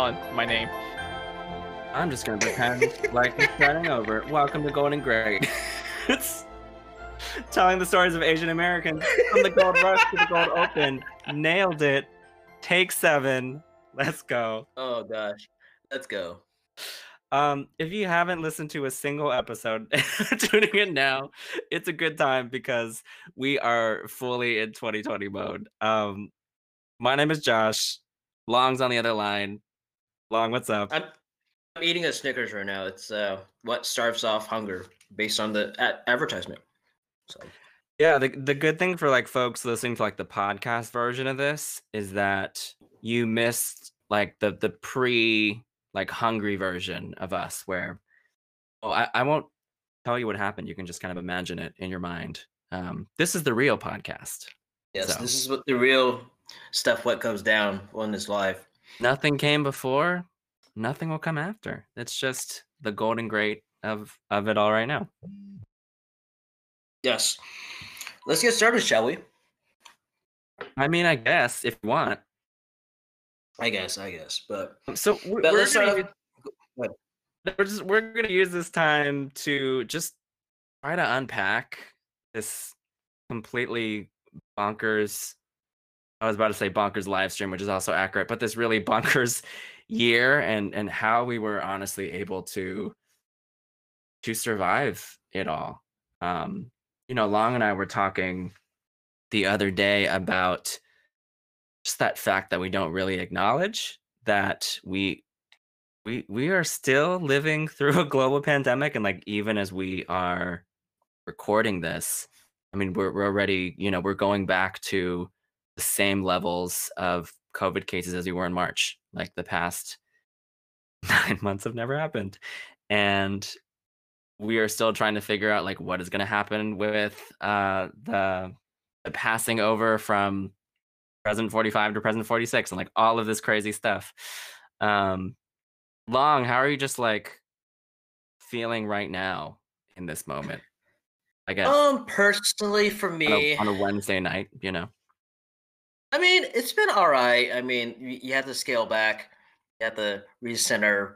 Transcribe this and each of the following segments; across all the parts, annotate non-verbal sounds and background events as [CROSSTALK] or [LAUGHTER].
Alan, my name. I'm just gonna pretend like it's starting over. Welcome to Golden Great. it's telling the stories of Asian Americans from the Gold Rush to the Gold Open. Nailed it. Take seven. Let's go. Oh gosh, let's go. Um, if you haven't listened to a single episode, [LAUGHS] tuning in now, it's a good time because we are fully in 2020 mode. Um, my name is Josh. Long's on the other line. Long, what's up? I'm, I'm eating a Snickers right now. It's uh, what starves off hunger based on the advertisement. So Yeah, the the good thing for like folks listening to like the podcast version of this is that you missed like the the pre like hungry version of us where oh I, I won't tell you what happened. You can just kind of imagine it in your mind. Um, this is the real podcast. yes, So- this is what the real stuff. What comes down on this live. Nothing came before, nothing will come after. It's just the golden great of of it all right now. Yes, let's get started, shall we? I mean, I guess if you want. I guess, I guess, but um, So we're, But we're gonna start use- off- go we're just we're gonna use this time to just try to unpack this completely bonkers. I was about to say bonkers live stream, which is also accurate, but this really [LAUGHS] bonkers year and and how we were honestly able to to survive it all. Um, you know, Long and I were talking the other day about just that fact that we don't really acknowledge that we we we are still living [LAUGHS] through a global pandemic and like even as we are recording this i mean we're, we're already you know we're going back to the same levels of covid cases as we were in march like the past [LAUGHS] nine months have never happened and we are still trying to figure out like what is going to happen with uh the, the passing over from president 45 to president 46 and like all of this crazy stuff. Um long how are you just like feeling right now in this moment? I guess. Um, personally, for on, me, a, on a wednesday night you know I mean, it's been all right. I mean, you, have to scale back. You have to recenter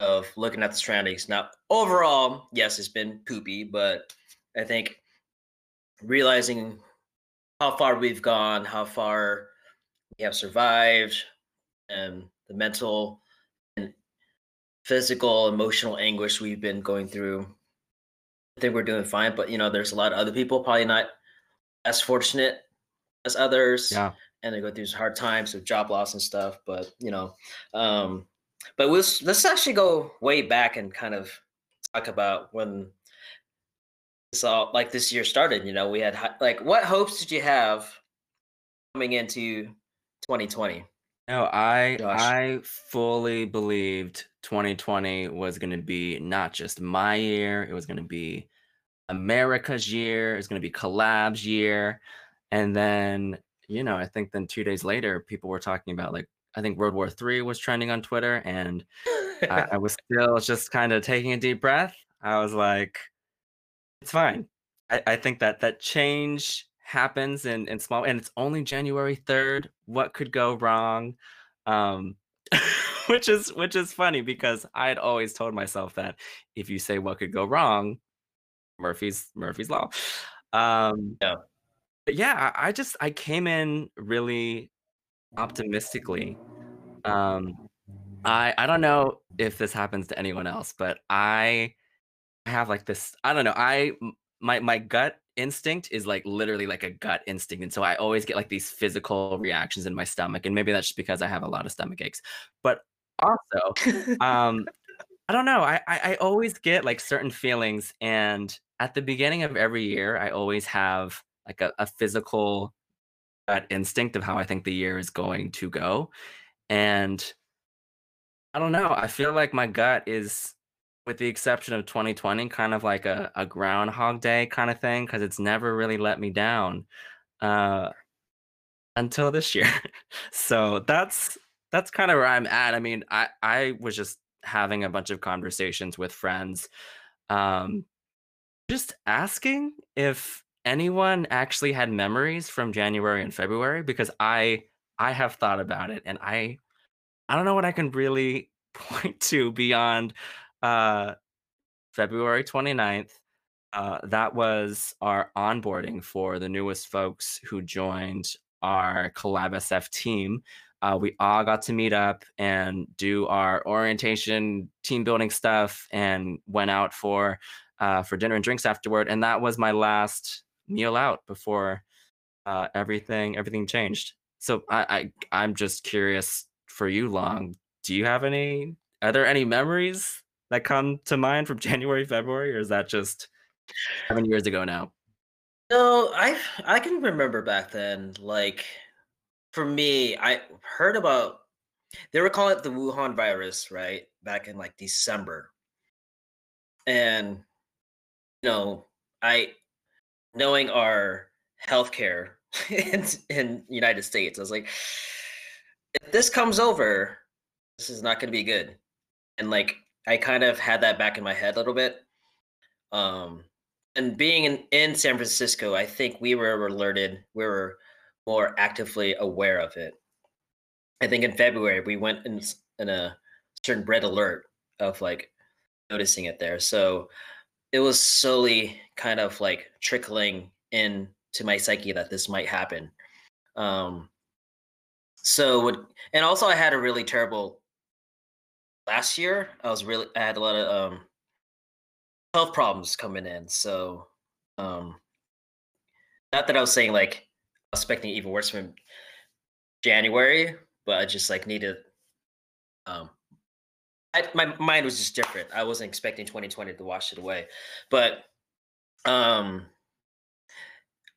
of looking at the surroundings. Now, overall, yes, it's been poopy, but I think realizing how far we've gone, how far we have survived, and the mental and physical, emotional anguish we've been going through, I think we're doing fine. But you know, there's a lot of other people probably not as fortunate as others yeah and they go through hard times with job loss and stuff. But you know, um, but we'll, let's actually go way back and kind of talk about when this all like this year started. You know, we had like what hopes did you have coming into 2020? no i Josh. i fully believed 2020 was going to be not just my year it was going to be america's year it was going to be collabs year and then you know i think then two days later people were talking about like i think world war three was trending on twitter and I, I was [LAUGHS] still just kind of taking a deep breath. I was like, it's fine. I, I think that that change happens in, in small and it's only January 3rd. What could go wrong? Um [LAUGHS] which is which is funny because I had always told myself that if you say what could go wrong, Murphy's Murphy's law. Um Yeah. But yeah, I, I just I came in really optimistically. Um I I don't know if this happens to anyone else, but I have like this. I don't know. I my my gut instinct is like literally like a gut instinct, and so I always get like these physical reactions in my stomach, and maybe that's just because I have a lot of stomach aches. But also, um, [LAUGHS] I don't know. I, I I always get like certain feelings, and at the beginning of every year, I always have like a, a physical gut instinct of how I think the year is going to go, and I don't know. I feel like my gut is, with the exception of 2020, kind of like a, a Groundhog Day kind of thing because it's never really let me down uh, until this year. [LAUGHS] so that's that's kind of where I'm at. I mean, I I was just having a bunch of conversations with friends, um, just asking if anyone actually had memories from January and February because I I have thought about it and I I don't know what I can really [LAUGHS] point to beyond, uh, February 29th. Uh, that was our onboarding for the newest folks who joined our Collab SF team. Uh, we all got to meet up and do our orientation, team building stuff, and went out for uh, for dinner and drinks afterward. And that was my last meal out before uh, everything everything changed. So I, I I'm just curious for you, Long. Do you have any? Are there any memories that come to mind from [LAUGHS] January, February, or is that just seven years ago now? No, I I can remember back then. Like for me, I heard about they were calling it the Wuhan virus, right? Back in like December. And you know, I knowing our healthcare [LAUGHS] in in United States, I was like, if this comes over, this is not going to be good. And like, I kind of had that back in my head a little bit. Um, and being in, in San Francisco, I think we were alerted, we were more actively aware of it. I think in February we went in, in a certain red alert of like noticing it there. So it was slowly kind of like trickling in to my psyche that this might happen. Um, so and also I had a really terrible last year. I was really I had a lot of um health problems coming in. So um not that I was saying like expecting even worse from January, but I just like needed um I, my mind was just different. I wasn't expecting 2020 to wash it away. But um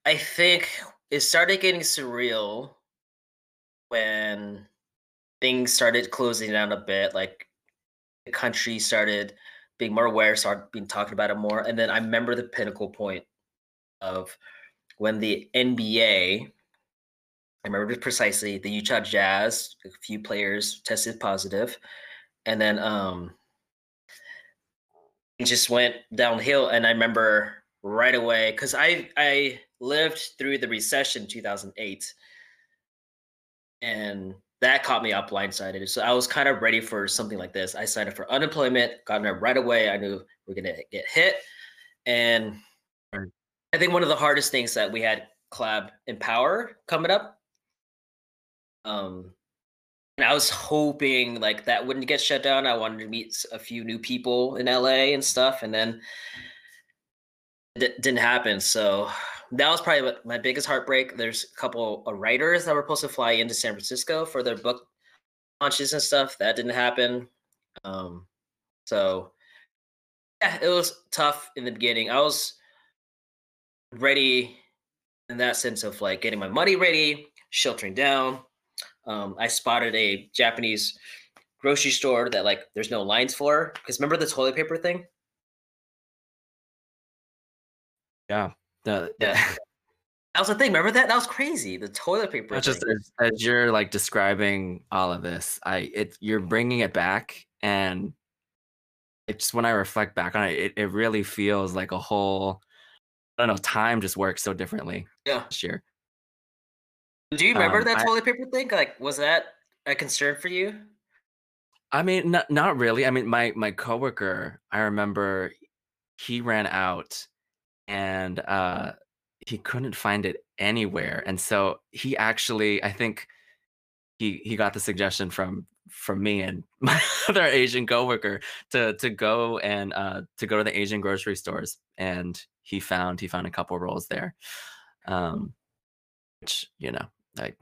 I think it started getting surreal when things started closing down a bit, like the country started being more aware, started being talking about it more. And then I remember the pinnacle point of when the NBA, I remember precisely, the Utah Jazz, a few players tested positive, and then um it just went downhill. And I remember right away because I I lived through the recession 2008 and that caught me up blindsided. So I was kind of ready for something like this. I signed up for unemployment, got it right away. I knew we are gonna get hit, and I think one of the hardest things that we had collab empower coming up. Um, and I was hoping like that wouldn't get shut down. I wanted to meet a few new people in LA and stuff, and then didn't happen. So that was probably my biggest heartbreak. There's a couple of writers that were supposed to fly into San Francisco for their book launches and stuff. That didn't happen. Um, so yeah, it was tough in the beginning. I was ready in that sense of like getting my money ready, sheltering down. Um, I spotted a Japanese grocery store that like there's no lines for. Because remember the toilet paper thing? Yeah. The, yeah. [LAUGHS] That was the thing. Remember that? That was crazy. The toilet paper. Just as, as, you're like describing all of this, I it you're bringing it back, and it's when I reflect back on it, it, it really feels like a whole. I don't know. Time just works so differently. Yeah. This year. Do you remember um, that toilet I, paper thing? Like, was that a concern for you? I mean, not not really. I mean, my my coworker, I remember he ran out and uh, he couldn't find it anywhere. And so he actually, I think he he got the suggestion from from me and [LAUGHS] my other Asian coworker to to go and uh, to go to the Asian grocery stores, and he found he found a couple rolls there, um, which you know I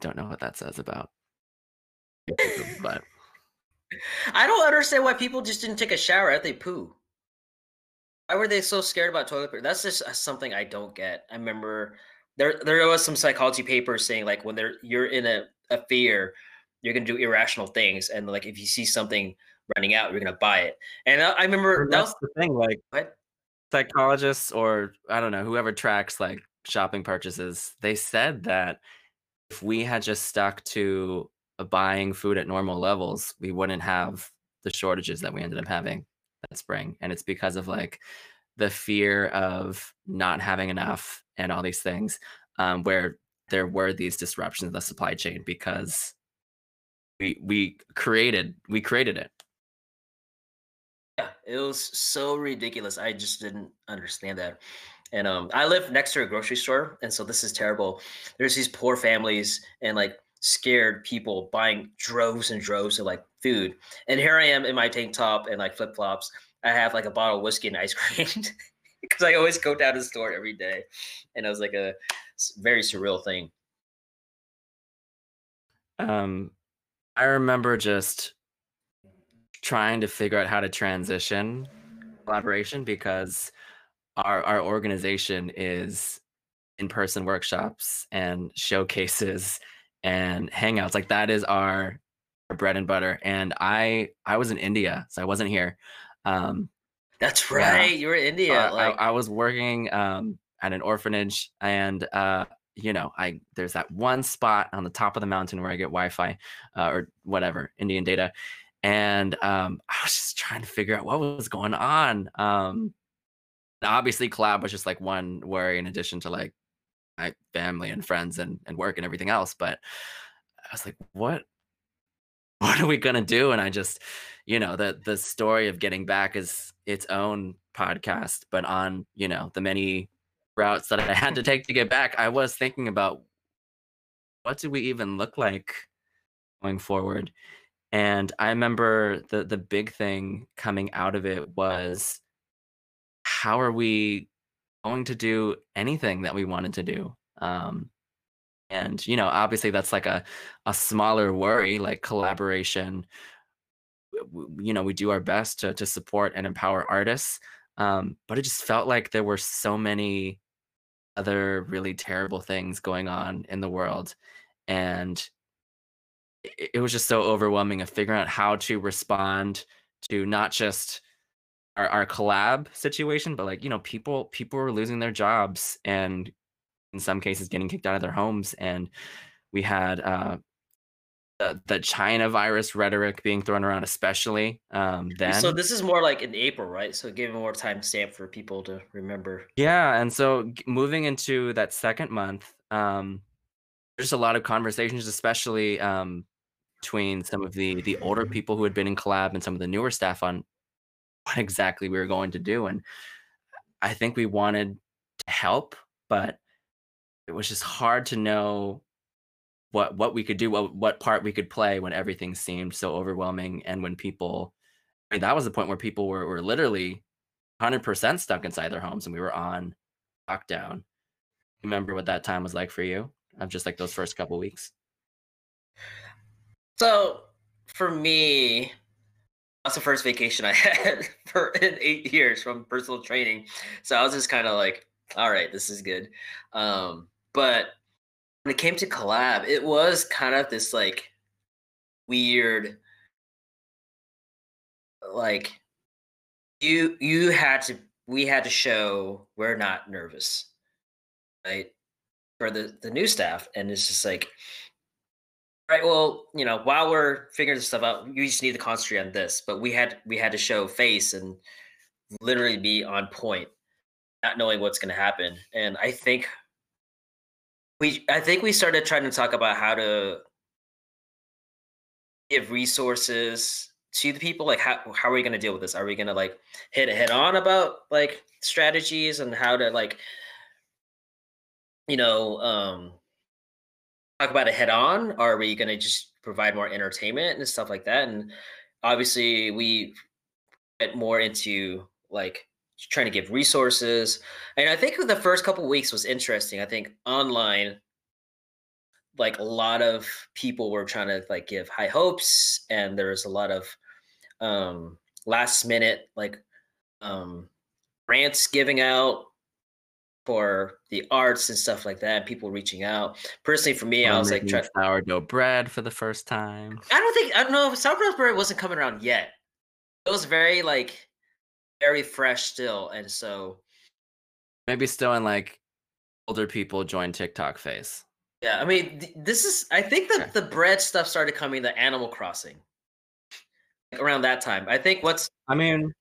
don't know what that says about, but [LAUGHS] I don't understand why people just didn't take a shower after they poo. Why were they so scared about toilet paper? That's just uh, something I don't get. I remember there there was some psychology papers saying like when they're you're in a, a fear, you're gonna do irrational things, and like if you see something running out, you're gonna buy it. And I, I remember that's was, the thing, like what? psychologists or I don't know whoever tracks like shopping purchases, they said that if we had just stuck to buying food at normal levels, we wouldn't have the shortages that we ended up having that spring and it's because of like the fear of not having enough and all these things um, where there were these disruptions in the supply chain because we we created we created it. Yeah, it was so ridiculous. I just didn't understand that. And um, I live next to a grocery store, and so this is terrible. There's these poor families and like scared people buying droves and droves of like food. And here I am in my tank top and like flip flops. I have like a bottle of whiskey and ice cream [LAUGHS] because I always go down to the store every day, and it was like a very surreal thing. Um, I remember just trying to figure out how to transition Kollaboration because our our organization is in-person workshops and showcases and hangouts like that is our, our bread and butter and i i was in india so i wasn't here um that's right yeah. you were in india like... I, I, was working um at an orphanage and uh you know i there's that one spot on the top of the mountain where i get wi-fi uh, or whatever indian data and um i was just trying to figure out what was going on um obviously collab was just like one worry in addition to like my family and friends and, and work and everything else but i was like what [LAUGHS] what are we gonna do and i just you know the the story of getting back is its own podcast but on you know the many routes that i had to take to get back i was thinking about what do we even look like going forward and i remember the the big thing coming out of it was how are we going to do anything that we wanted to do? Um, and you know, obviously, that's like a a smaller worry, like Kollaboration. You know, we do our best to to support and empower artists, um, but it just felt like there were so many other really terrible things going on in the world, and it, it was just so overwhelming of figuring out how to respond to not just our, our collab situation, but like, you know, people people were losing their jobs and in some cases getting kicked out of their homes. And we had uh the, the China virus rhetoric being thrown around, especially um, then. So this is more like in April, right? So giving more time stamp for people to remember. Yeah, and so moving into that second month, um, there's a lot of conversations, especially um, between some of the the older people who had been in collab and some of the newer staff on what exactly we were going to do. And I think we wanted to help, but it was just hard to know what what we could do, what what part we could play when everything seemed so overwhelming and when people I mean, that was the point where people were were literally 100% stuck inside their homes and we were on lockdown. Remember what that time was like for you? Of just like those first couple weeks. So, for me, that's the first vacation I [LAUGHS] had for in eight years from personal training. So I was just kind of like, all right, this is good. Um, but when it came to collab, it was kind of this like weird, like you you had to we had to show we're not nervous, right? For the the new staff, and it's just like right well you know while we're figuring this stuff out you just need to concentrate on this but we had we had to show face and literally be on point not knowing what's going to happen and i think we i think we started trying to talk about how to give resources to the people like how, how are we going to deal with this are we going to like hit head on about like strategies and how to like you know um talk about it head on? Are we going to just provide more entertainment and stuff like that? And obviously, we get more into like trying to give resources. And I think the first couple weeks was interesting. I think online, like a lot of people were trying to like give high hopes, and there was a lot of um last minute like um grants giving out for the arts and stuff like that, people reaching out. Personally, for me, I was like, try- sourdough bread for the first time. I don't think I don't know. Sourdough bread wasn't coming around yet. It was very like very fresh still, and so maybe still in like older people join TikTok phase. Yeah, I mean, th- this is. I think that okay. the bread stuff started coming the Animal Crossing like around that time. I think what's. I mean,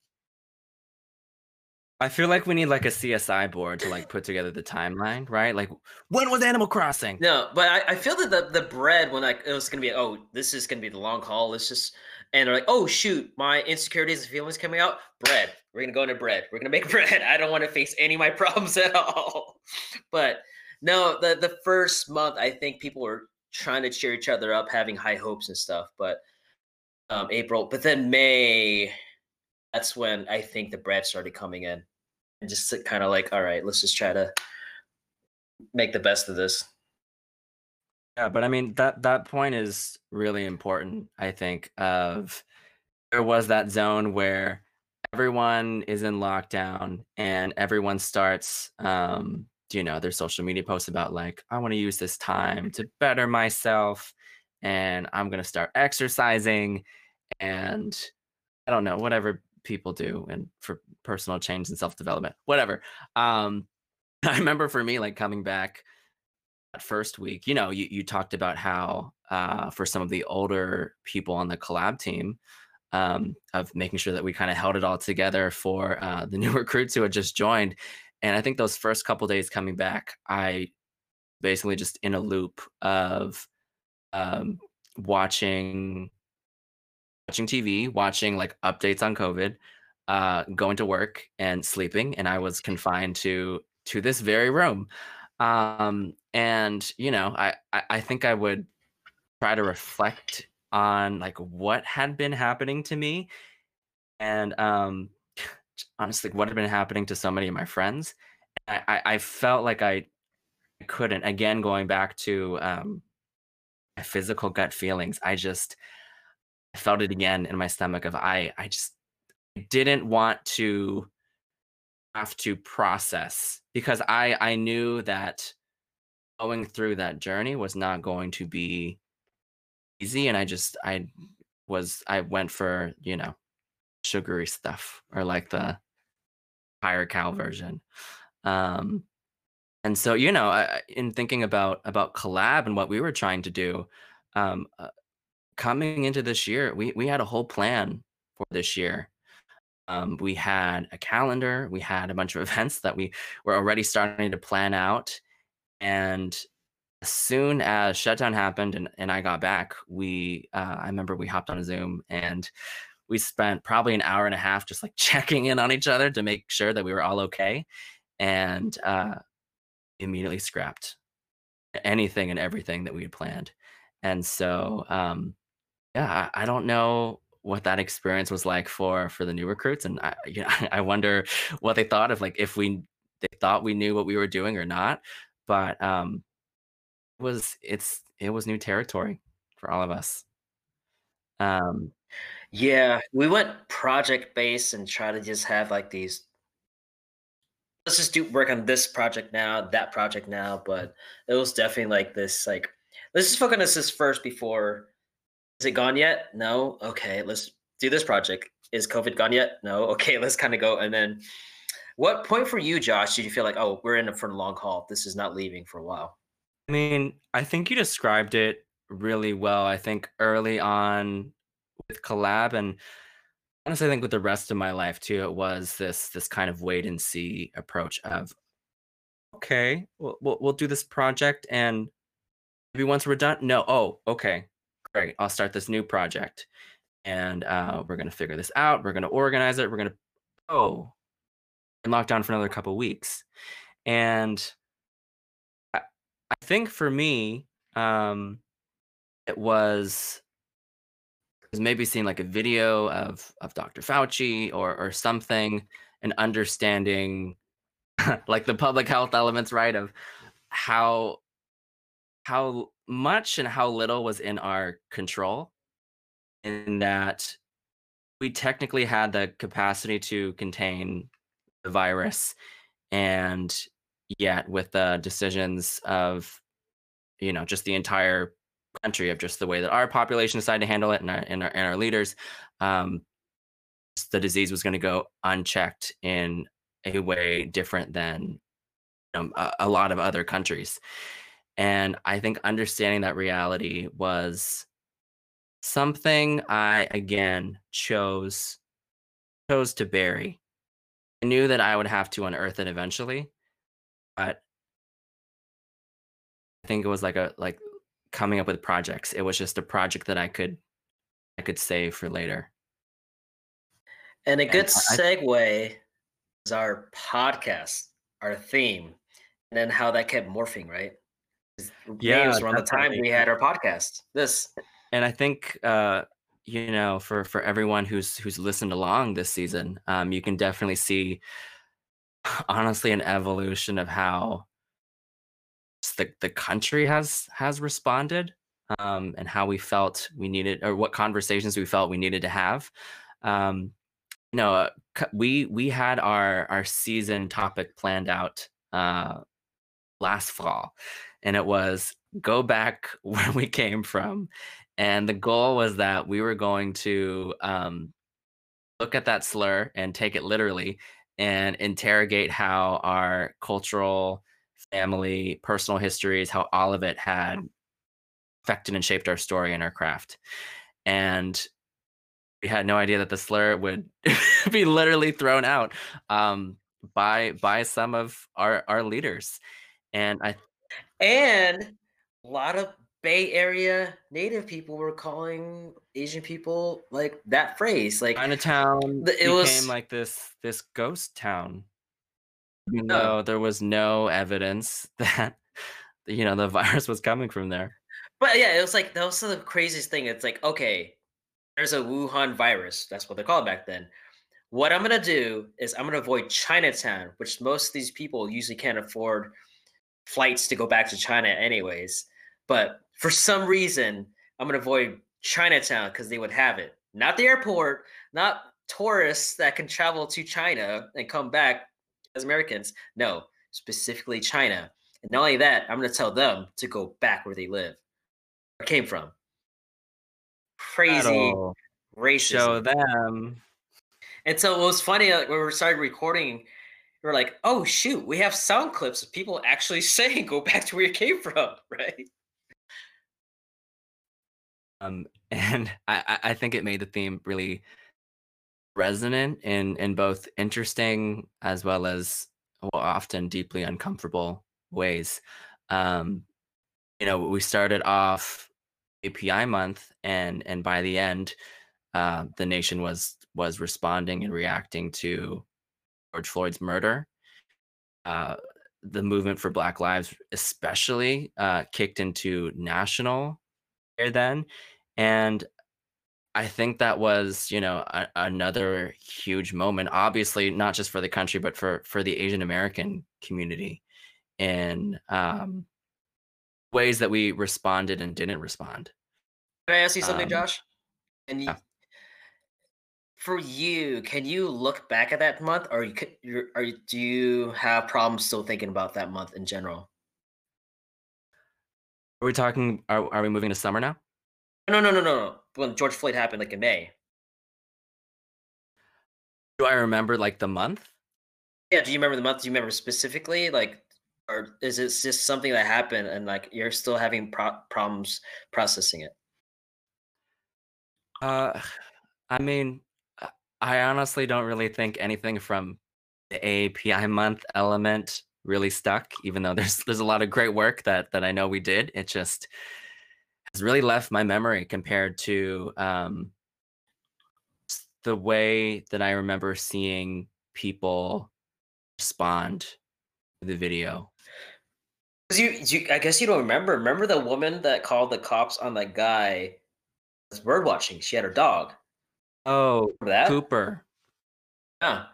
I feel like we need like a CSI board to like put together the timeline, right? Like when was Animal Crossing? No, but I, I feel that the, the bread when like it was gonna be oh this is gonna be the long haul. It's just and they're like oh shoot my insecurities and feelings coming out. Bread. We're gonna go into bread. We're gonna make [LAUGHS] bread. I don't want to face any of my [LAUGHS] problems at all. But no, the the first month I think people were trying to cheer each other up, having high hopes and stuff. But um April, but then May, that's when I think the bread started coming in, and just kind of like all right, let's just try to make the best of this. Yeah, but I mean that that point is really important, I think, of there was that zone where everyone is in lockdown and everyone starts um you know their social media posts about like I want to use this time to better myself and I'm going to start exercising and I don't know whatever people do and for personal change and self-development whatever um [LAUGHS] I remember for me like coming back first week, you know, you, you talked about how uh, for some of the older people on the collab team, um, of making sure that we kind of held it all together for uh, the [LAUGHS] new recruits who had just joined. And I think those first couple days coming back, I basically just in a loop of um, watching watching TV, watching like updates on COVID, uh, going to work and sleeping, and I was confined to to this very room. Um, and you know, I, I I think I would try to reflect on like what had been happening to me, and um, honestly, what had been happening to so many of my friends. I I, I felt like I I couldn't again going back to um my physical gut feelings. I just I felt it again in my stomach of I I just didn't want to have to process because I I knew that going through that journey was not going to be easy and I just I was I went for, you know, sugary stuff or like the higher cal version. Um and so you know, I, in thinking about about collab and what we were trying to do um uh, coming into this year, we we had a whole plan for this year. Um, we had a calendar, we had a bunch of [LAUGHS] events that we were already starting to plan out. And as soon as shutdown happened and, and I got back, we uh, I remember we hopped on a Zoom and we spent probably an hour and a half just like [LAUGHS] checking in on each other to make sure that we were all okay. And uh, immediately scrapped anything and everything that we had planned. And so um, yeah, I, I don't know what that experience was like for for the new recruits and I you know, [LAUGHS] I wonder what they thought of like if we they thought we knew what we were doing or not but um it was it's it was new territory for all of us um Yeah, we went project based and try to just have like these. Let's just do work on this project now, that project now. But it was definitely like this, like let's just focus on this first before. Is it gone yet? No. Okay, let's do this project. Is COVID gone yet? No. [LAUGHS] Okay, let's kind of go. And then, what point for you, Josh, did you feel like, oh, we're in for the long haul? This is not leaving for a while. I mean, I think you described it really well. I think early on with collab and honestly, I think with the rest of my life too, it was this this kind of wait and see approach of okay, we'll we'll, we'll do this project and maybe once we're done, no, oh, okay, great, I'll start this new project and uh, we're gonna figure this out. We're gonna organize it. We're gonna oh, and lock down for another couple weeks, and I, I think for me, um, it was was maybe seeing like a video of of Dr. Fauci or or something and understanding [LAUGHS] like the public health elements, right? Of how how much and how little was in our control in that we technically had the capacity to contain the virus and yet with the decisions of you know just the entire country of just the way that our population decided to handle it and our, and our, and our leaders um, the disease was going to go unchecked in a way different than um, a, a lot of other countries and i think understanding that reality was something i again chose chose to bury I knew that I would have to unearth it eventually, but I think it was like a like coming up with projects. It was just a project that I could I could save for later. And a good And I, segue is our podcast, our theme, and then how that kept morphing, right? Yeah, was around the time we had our podcast. This, And I think uh, you know, for for everyone who's who's listened along this season, um, you can definitely see [SIGHS] honestly an evolution of how the the country has has responded um, and how we felt we needed or what conversations we felt we needed to have. Um, you know, uh, we we had our our season topic planned out uh, last fall, and it was go back [LAUGHS] where we came from, and the goal was that we were going to um, look at that slur and take it literally and interrogate how our cultural family personal histories how all of it had affected and shaped our story and our craft and we had no idea that the slur would [LAUGHS] be literally thrown out um, by by some of our our leaders and i and a lot of Bay Area native people were calling Asian people like that phrase. Like chinatown the- it became was, like this this ghost town even yeah. though there was no evidence [LAUGHS] that you know the virus was coming from there But yeah, it was like that was the craziest thing. It's like, okay, there's a Wuhan virus. That's what they called it back then. What I'm gonna do is I'm gonna avoid Chinatown, which most of these people usually can't afford flights to go back to China anyways. But for some reason, I'm gonna avoid Chinatown because they would have it. Not the airport, not tourists that can travel to China and come back as Americans. No, specifically China. And not only that, I'm gonna tell them to go back where they live or came from. Crazy That'll show them And so it was funny like, when we started recording, were like, oh shoot, we have sound clips of people actually [LAUGHS] saying go back to where you came from, [LAUGHS] right? um [LAUGHS] and I, I think it made the theme really resonant in in both interesting as well as well, often deeply uncomfortable ways um you know we started off api month and and by the end uh, the nation was was responding and reacting to george floyd's murder uh the movement for black lives especially uh kicked into national air then and I think that was, you know, a, another huge moment. Obviously, not just for the country, but for for the Asian American community, in um, ways that we responded and didn't respond. Can I ask you something, Um, Josh? And you, yeah. For you, can you look back at that month, or you you're, you- do you have problems still thinking about that month in general? Are we talking? Are are we moving to summer now? No, no, no, no, no. When George Floyd happened, like in May. Do I remember like the month? Yeah, do you remember the month? Do you remember specifically, like, or is it just something that happened and like you're still having pro- problems processing it? Uh, [SIGHS] I mean, I honestly don't really think anything from the API month element really stuck. Even though there's there's a lot of great work that that I know we did, it just has really left my memory compared to um, the way that I remember seeing people respond to the video. you, you, I guess you don't remember. Remember the woman that called the cops on that guy was bird watching? She had her dog. Oh, that? Cooper. Yeah.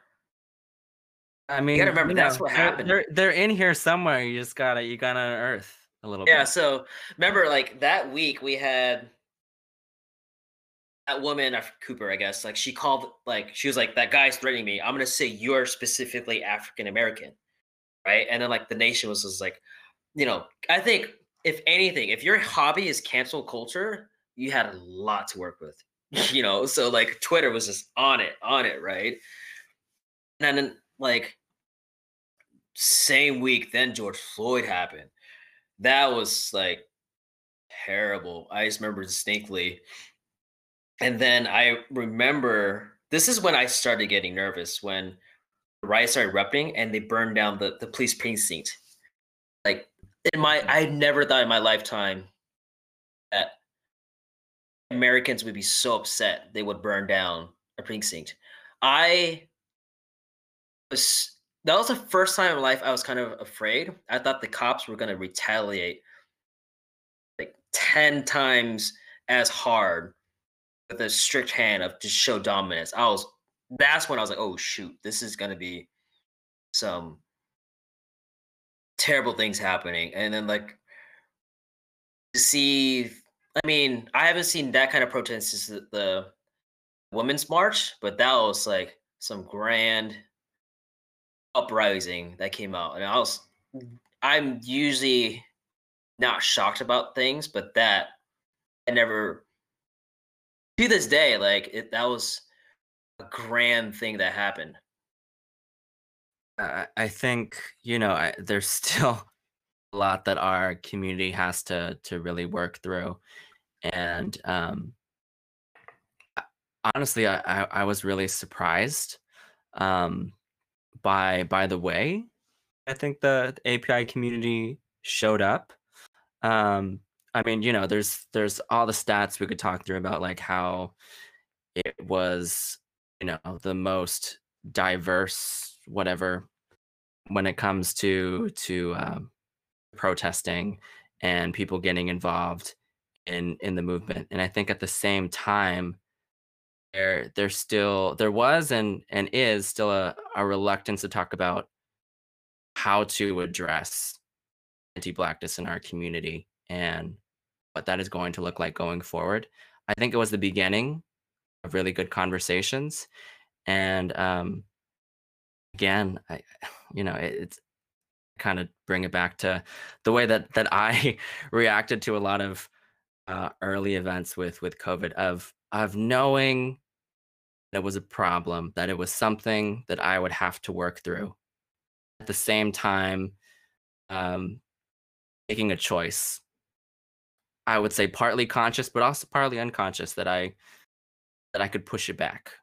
I mean, You gotta remember you that's know, what happened. they're they're in here somewhere. You just gotta you gotta unearth a little Yeah. bit. So remember, like that week, we had that woman, Cooper, I guess. Like she called, like she was like, "That guy's threatening me. I'm gonna say you're specifically African American, right?" And then like the nation was just like, you know, I think if anything, if your hobby is cancel culture, you had a lot to work with, [LAUGHS] you know. So like Twitter was just on it, on it, right? And then like same week, then George Floyd happened. That was like terrible. I just remember distinctly. And then I remember this is when I started getting nervous when the riots started erupting and they burned down the, the police precinct. Like in my I never thought in my lifetime that Americans would be so upset they would burn down a precinct. I was that was the first time in life I was kind of afraid. I thought the cops were gonna retaliate like 10 times as hard with a strict hand of to show dominance. I was that's when I was like, oh shoot, this is gonna be some terrible things happening. And then like to see I mean, I haven't seen that kind of protest since the, the women's march, but that was like some grand uprising that came out. And I was mm. I'm usually not shocked about things, but that I never to this day, like it that was a grand thing that happened. I I think you know I, there's [LAUGHS] still a lot that our community has to to really work through, and um, honestly, I, I I was really surprised um, by by the way I think the API community showed up. Um, I mean, you know, there's there's all the stats we could talk through about like how it was, you know, the most diverse whatever when it comes to to um, protesting and people getting involved in in the movement. And I think at the same time, there there's still there was and and is still a, a reluctance to talk about how to address anti-blackness in our community and what that is going to look like going forward. I think it was the beginning of really good conversations, and um, again, I, [SIGHS] you know, it, it's kind of bring it back to the way that that I [LAUGHS] reacted to a lot of uh, early events with with COVID of of knowing that it was a problem, that it was something that I would have to work through. At the same time, um, making a choice. I would say partly conscious, but also partly unconscious that I that I could push it back.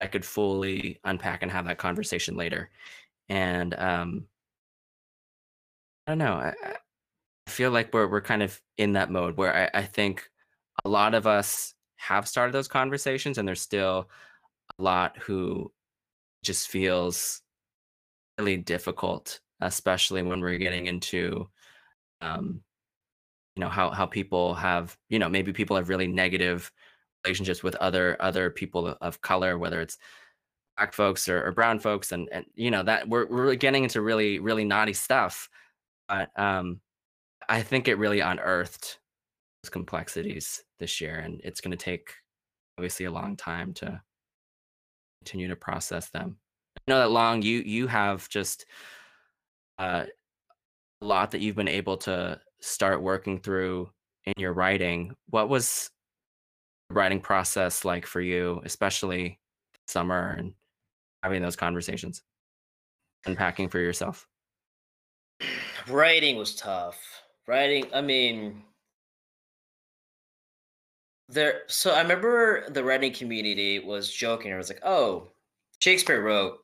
I could fully unpack and have that conversation later. And um, I don't know. I, I feel like we're we're kind of in that mode where I, I think a lot of us have started those conversations, and there's still a lot who just feels really difficult, especially when we're getting into um, you know how how people have you know maybe people have really negative relationships with other other people of color, whether it's black folks or, or brown folks, and and you know that we're we're getting into really really naughty stuff. But um, I think it really unearthed those complexities this year, and it's going to take obviously a long time to continue to process them. I know that long you you have just uh, a lot that you've been able to start working through in your writing. What was the writing process like for you, especially summer and having those conversations, unpacking for yourself? Writing was tough. Writing, I mean, there. So I remember the writing community was joking. It was like, "Oh, Shakespeare wrote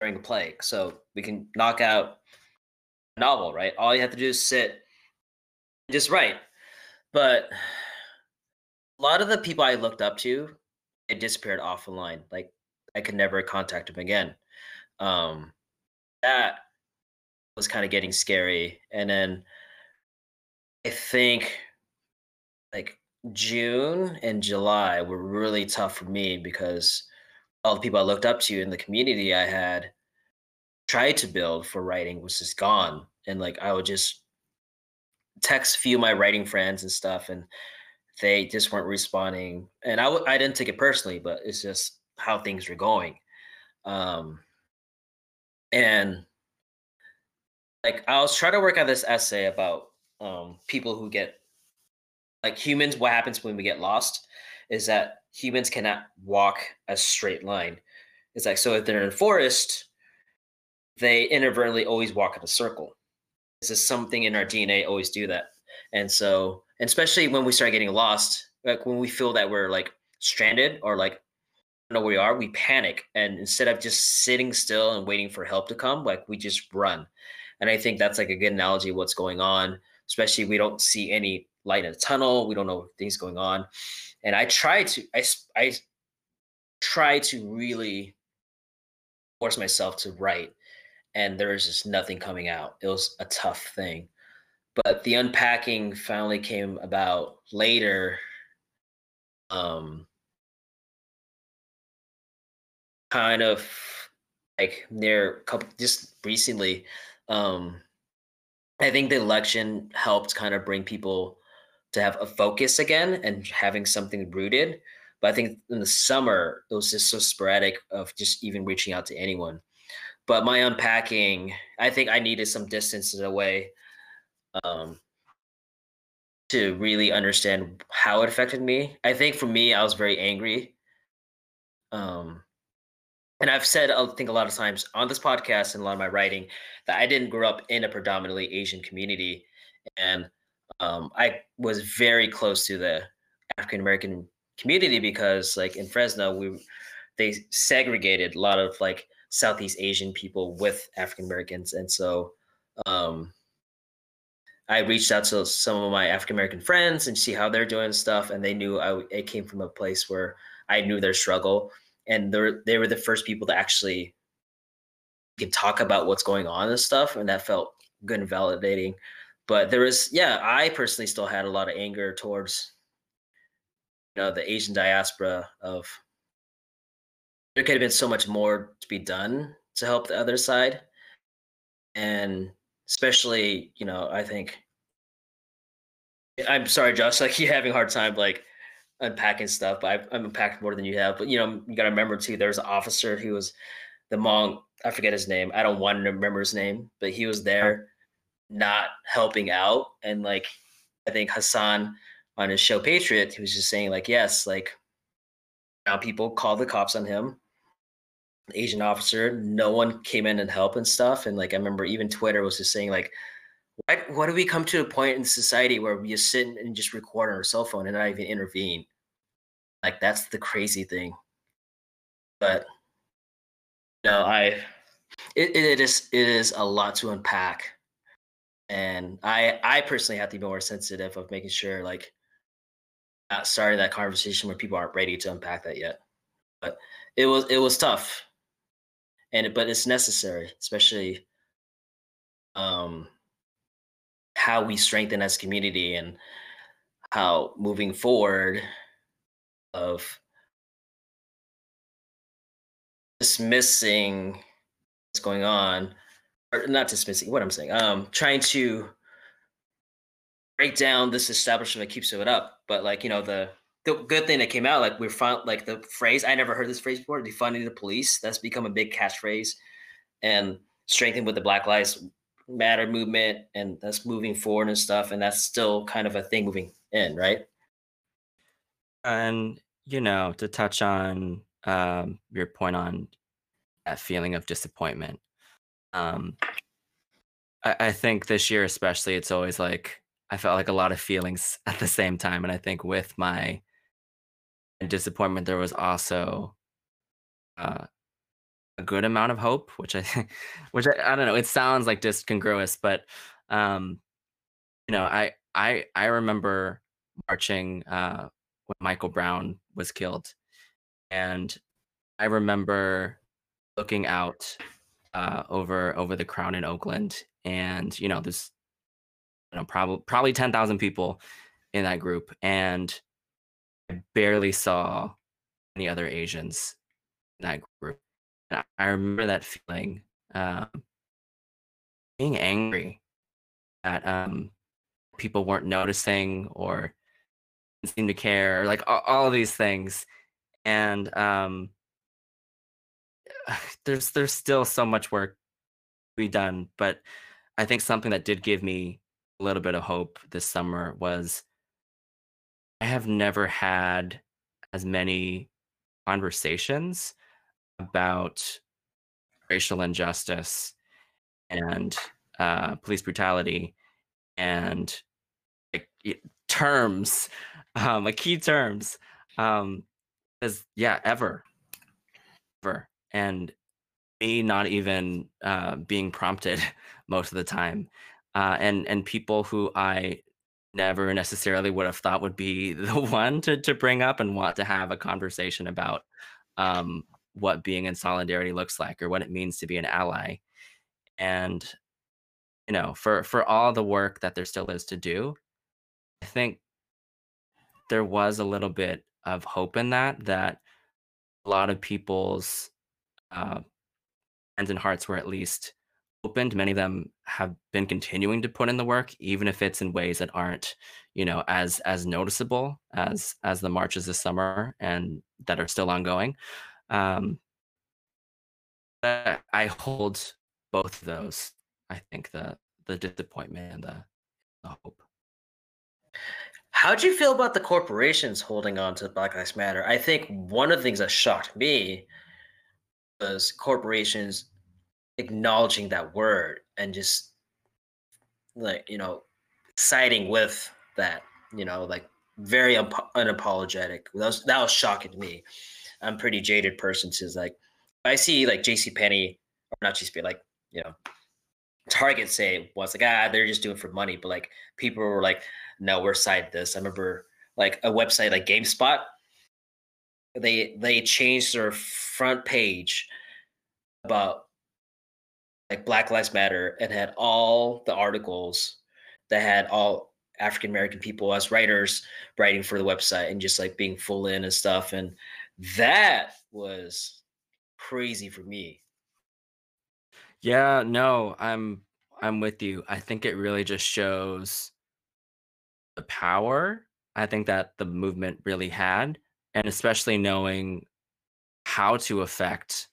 during the plague, so we can knock out a novel, right? All you have to do is sit, and just write." But a lot of the people I looked up to, it disappeared off the line. Like I could never contact them again. Um, that was kind of getting scary. And then I think like June and July were really tough for me because all the people I looked up to in the community I had tried to build for writing was just gone. And like I would just text a few of my writing friends and stuff and they just weren't responding. And I w- I didn't take it personally, but it's just how things were going. Um, and like I was trying to work on this essay about um, people who get like humans. What happens when we get lost is that humans cannot walk a straight line. It's like so if they're in a forest, they inadvertently always walk in a circle. This is something in our DNA always do that. And so especially when we start getting lost like when we feel that we're like stranded or like know where we are, we panic. And instead of just sitting still and waiting for help to come, like we just run. And I think that's like a good analogy of what's going on, especially we don't see any light in the tunnel. We don't know things going on. And I try to, I, I try to really force myself to write. And there was just nothing coming out. It was a tough thing. But the unpacking finally came about later. Um, kind of like near couple just recently um i think the election helped kind of bring people to have a focus again and having something rooted but i think in the summer it was just so sporadic of just even reaching out to anyone. But my unpacking i think i needed some distance away um to really understand how it affected me. I think for me i was very angry um and I've said I think a lot of times on this podcast and a lot of my writing that I didn't grow up in a predominantly Asian community, and um, I was very close to the African American community because, like in Fresno, we they segregated a lot of like Southeast Asian people with African Americans, and so um, I reached out to some of my African American friends and see how they're doing stuff, and they knew I, I came from a place where I knew their struggle and they were the first people to actually can talk about what's going on and stuff, and that felt good and validating. But there was, yeah, I personally still had a lot of anger towards, you know, the Asian diaspora of there could have been so much more to be done to help the other side, and especially, you know, I think I'm sorry, Josh, [LAUGHS] like you're having a hard time like unpacking stuff, but I've, I've unpacked more than you have. But you know, you got to remember too. There's an officer who was the Hmong. I forget his name. I don't want to remember his name, but he was there, uh-huh. not helping out. And like, I think Hasan on his show Patriot, he was just saying like, yes, like now people call the cops on him. Asian officer, no one came in and help and stuff. And like, I remember even Twitter was just saying like, why do we come to a point in society where we just sit and just record on our cell phone and not even intervene? Like that's the crazy thing. But no, I it, it is it is a lot to unpack. And I I personally have to be more sensitive of making sure like not starting that conversation where people aren't ready to unpack that yet. But it was it was tough. And but it's necessary, especially um how we strengthen as community and how moving forward of dismissing what's going on or not dismissing what i'm saying um trying to break down this establishment that keeps it up. But like you know the the good thing that came out like we found like the phrase i never heard this phrase before defunding the police that's become a big catchphrase and strengthened with the black lives matter movement and that's moving forward and stuff and that's still kind of a thing moving in right? And you know to touch on um, your point on that feeling of disappointment um, I, I think this year especially it's always like i felt like a lot of feelings [LAUGHS] at the same time and i think with my disappointment there was also uh, a good amount of hope, which I [LAUGHS] which I, I don't know. It sounds like discongruous, but um, you know, I I I remember marching uh, when Michael Brown was killed, and I remember looking out uh, over over the crown in Oakland, and you know, there's you know probably probably ten thousand people in that group, and I barely saw any other Asians in that group I remember that feeling, um, being angry that um, people weren't noticing or didn't seem to care, or like all, all of these things. And um, [SIGHS] there's there's still so much work to be done, but I think something that did give me a little bit of hope this summer was I have never had as many conversations about racial injustice and uh, police brutality and like, terms, [LAUGHS] um, like key terms, um, as yeah, ever. ever, and me not even uh, being prompted [LAUGHS] most of the time, uh, and and people who I never necessarily would have thought would be [LAUGHS] the one to to bring up and want to have a conversation about um, what being in solidarity looks like or what it means to be an ally. And you know, for for all the work that there still is to do, I think there was a little bit of hope in that that a lot of people's uh, minds and hearts were at least opened. Many of them have been continuing to put in the work, even if it's in ways that aren't, you know, as as noticeable as as the marches this summer and that are still ongoing. Um, I hold both of those. I think the the disappointment and the, the hope. How do you feel about the corporations holding on to Black Lives Matter? I think one of the things that shocked me was corporations acknowledging that word and just like you know siding with that you know like very un- unapologetic that was that was shocking to me i'm pretty jaded person to like i see like jc Penney or not jc like you know target say was like ah they're just doing for money but like people were like no we're side this i remember like a website like gamespot they they changed their front page about like Black Lives Matter and had all the articles that had all African American people as writers writing for the website and just like being full in and stuff. And that was crazy for me. Yeah, no, I'm I'm with you. I think it really just shows the power I think that the movement really had, and especially knowing how to affect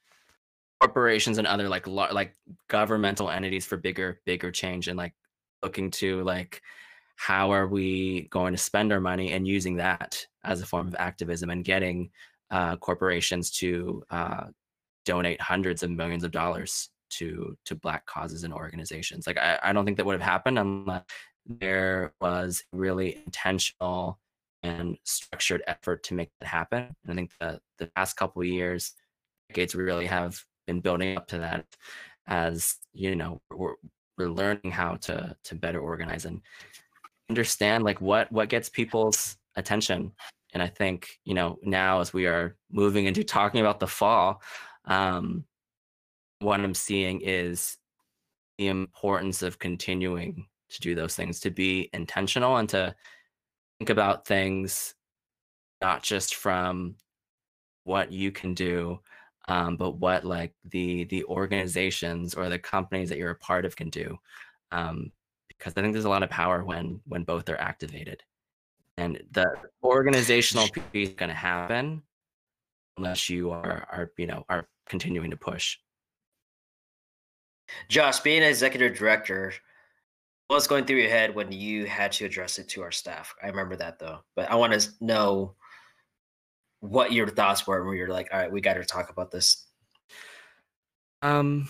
corporations and other like like governmental entities for bigger bigger change and like looking to like how are we going to spend our money and using that as a form of activism and getting uh, corporations to uh, donate hundreds of millions of dollars to to black causes and organizations. Like i, I don't think that would have happened unless there was really intentional and structured effort to make that happen. And i think the the past couple years decades we really have been building up to that as you know we're, we're learning how to to better organize and understand like what what gets people's attention and i think you know now as we are moving into talking about the fall um what i'm seeing is the importance of continuing to do those things to be intentional and to think about things not just from what you can do um, but what like the the organizations or the companies that you're a part of can do um, because i think there's a lot of power when when both are activated and the organizational piece is going to happen unless you are are you know are continuing to push josh being an executive director what was going through your head when you had to address it to our staff i remember that though but i want to know what your thoughts were when you're like, all right, we got to talk about this. Um,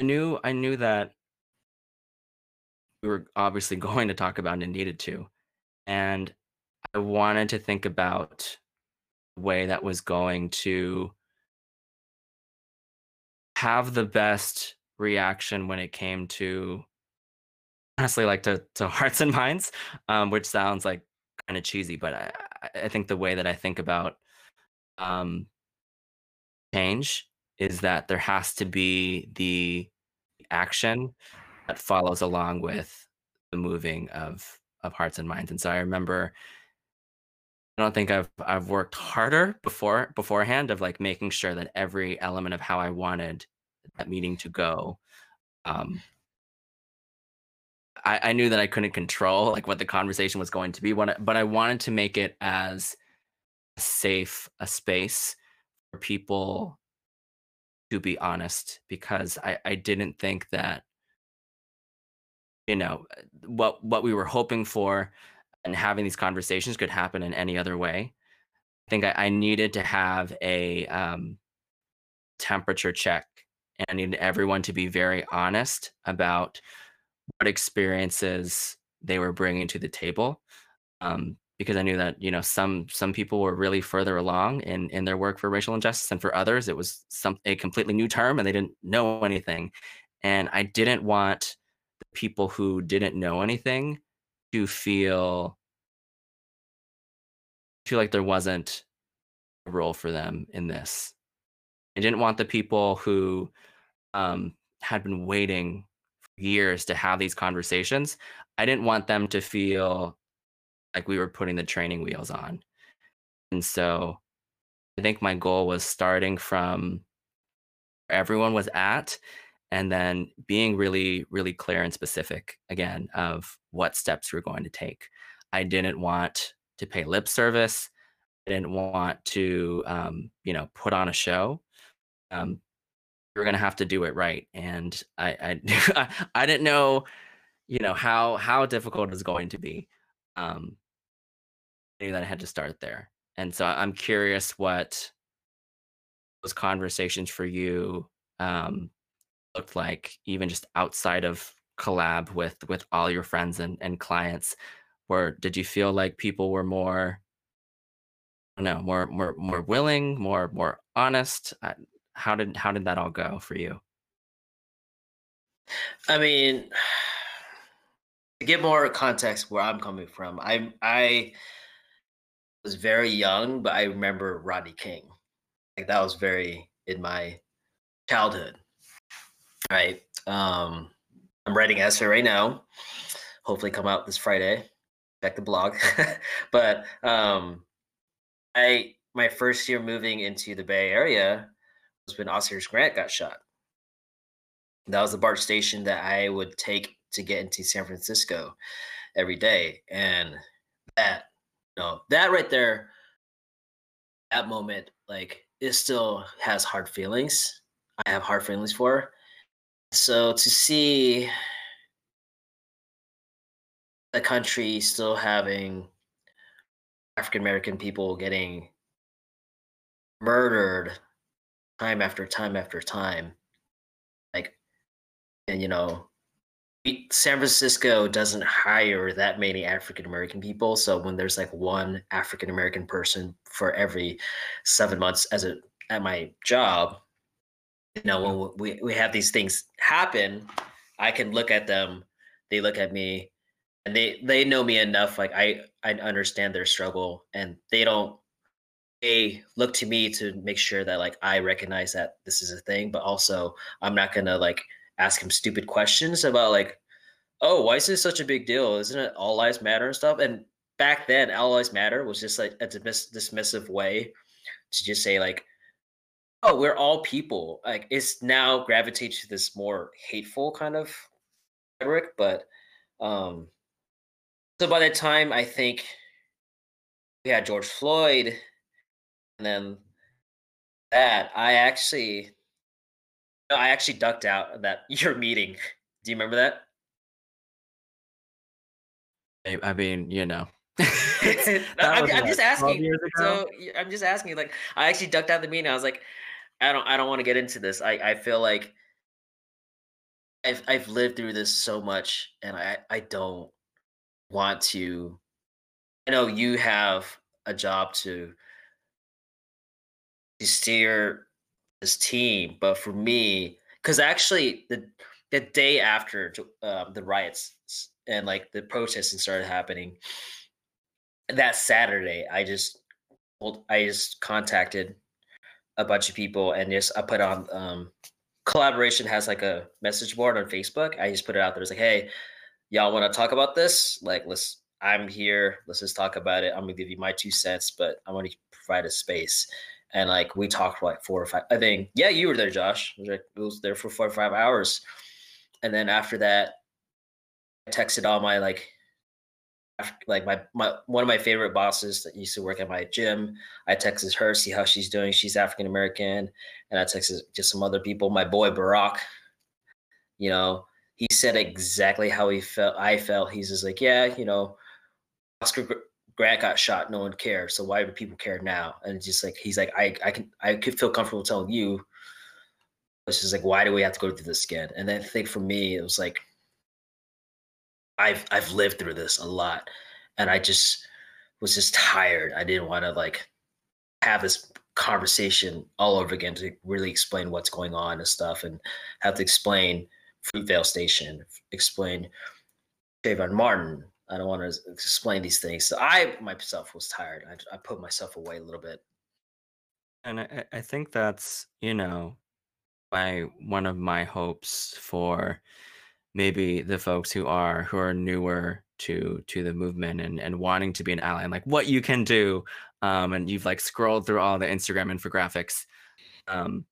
I knew I knew that we were obviously [LAUGHS] going to talk about and needed to, and I wanted to think about a way that was going to have the best reaction when it came to honestly like to to [LAUGHS] hearts and minds um which sounds like kind of cheesy but i I think the way that I think about um, change is that there has to be the action that follows along with the moving of of hearts and minds. And so I remember I don't think I've I've worked harder before beforehand of like making sure that every element of how I wanted that meeting to go um, I, I knew that I couldn't control like what the conversation was going to be, but I wanted to make it as safe a space for people to be honest because I, I didn't think that you know what what we were hoping for and having these conversations could happen in any other way. I think I, I needed to have a um, temperature check and I needed everyone to be very honest about what experiences they were bringing to the table um, because I knew that you know some some people were really further along in in their work for racial injustice, and for others it was some a completely new term and they didn't know anything, and I didn't want people who didn't know anything to feel feel like there wasn't a role for them in this. I didn't want the people who um, had been waiting for years to have these conversations. I didn't want them to feel like we were putting the training wheels on. And so I think my goal was starting from where everyone was at and then being really, really clear and specific again of what steps we we're going to take. I didn't want to pay lip service. I didn't want to, um, you know, put on a show. Um, are going to have to do it right, and I, [LAUGHS] I, I didn't know, you know, how how difficult it was going to be. Um, I knew that I had to start there, and so I'm curious what those conversations for you um, looked like, even just outside of collab with with all your friends and, and clients. Where did you feel like people were more no, more more more willing, more more honest? Uh, how did how did that all go for you? I mean, [SIGHS] to get more context where I'm coming from, I I was very young, but I remember Rodney King. Like that was very in my childhood. Right. Um, I'm writing essay right now. Hopefully, come out this Friday. Check the blog. [LAUGHS] but um, I my first year moving into the Bay Area was when Oscar Grant got shot. That was the BART station that I would take to get into San Francisco every day, and that, know, that right there, that moment, like it still has hard feelings. I have hard feelings for. So to see the country still having African American people getting murdered time after time after time. Like, and you know, San Francisco doesn't hire that many African American people. So when there's like one African American person for every seven months as a at my job, know, when we, we have these things happen, I can look at them, they look at me, and they they know me enough like i i understand their struggle and they don't they look to me to make sure that like i recognize that this is a thing but also i'm not gonna like ask him stupid questions about like oh why is this such a big deal? Isn't it all lives matter and stuff? And back then all lives matter was just like a dismiss- dismissive way to just say like oh we're all people like it's now gravitates to this more hateful kind of rhetoric but um so by the time I think we had George Floyd, and then that, I actually, I actually ducked out of that [LAUGHS] your meeting. Do you remember that? I mean, you know. [LAUGHS] [LAUGHS] I'm, I'm just asking. So I'm just asking. Like, I actually ducked out the meeting. I was like, I don't, I don't want to get into this. I, I feel like I've, I've lived through this so much, and I, I don't want to I know you have a job to to steer this team, but for me, because actually the the day after um, the riots and like the protesting started happening, that Saturday, I just I just contacted a bunch of people and just I put on um, Kollaboration has like a message board on Facebook. I just put it out there. It's like, hey, y'all want to talk about this? Like, let's. I'm here. Let's just talk about it. I'm gonna give you my two cents, but I want to provide a space. And like we talked for like four or five. I think yeah, you were there, Josh. It was there for four or five hours, and then after that, I texted all my like like my my one of my favorite bosses that used to work at my gym. I texted her, see how she's doing. She's African American, and I texted just some other people. My boy Barack, you know, he said exactly how he felt. I felt. He's just like, yeah, you know, Oscar Grant got shot. No one cared. So why do people care now? And just like he's like, I I can I could feel comfortable telling you. It's just like, why do we have to go through this again? And then I think for me, it was like, I've I've lived through this a lot, and I just was just tired. I didn't want to like have this conversation all over again to really explain what's going on and stuff and have to explain Fruitvale Station, explain Trayvon Martin. I don't want to explain these things. So I myself was tired. I, I put myself away a little bit. And I, I think that's, you know, my one of my hopes for maybe the folks who are who are newer to to the movement and and wanting to be an ally and like what you can do um and you've like scrolled through all the instagram infographics um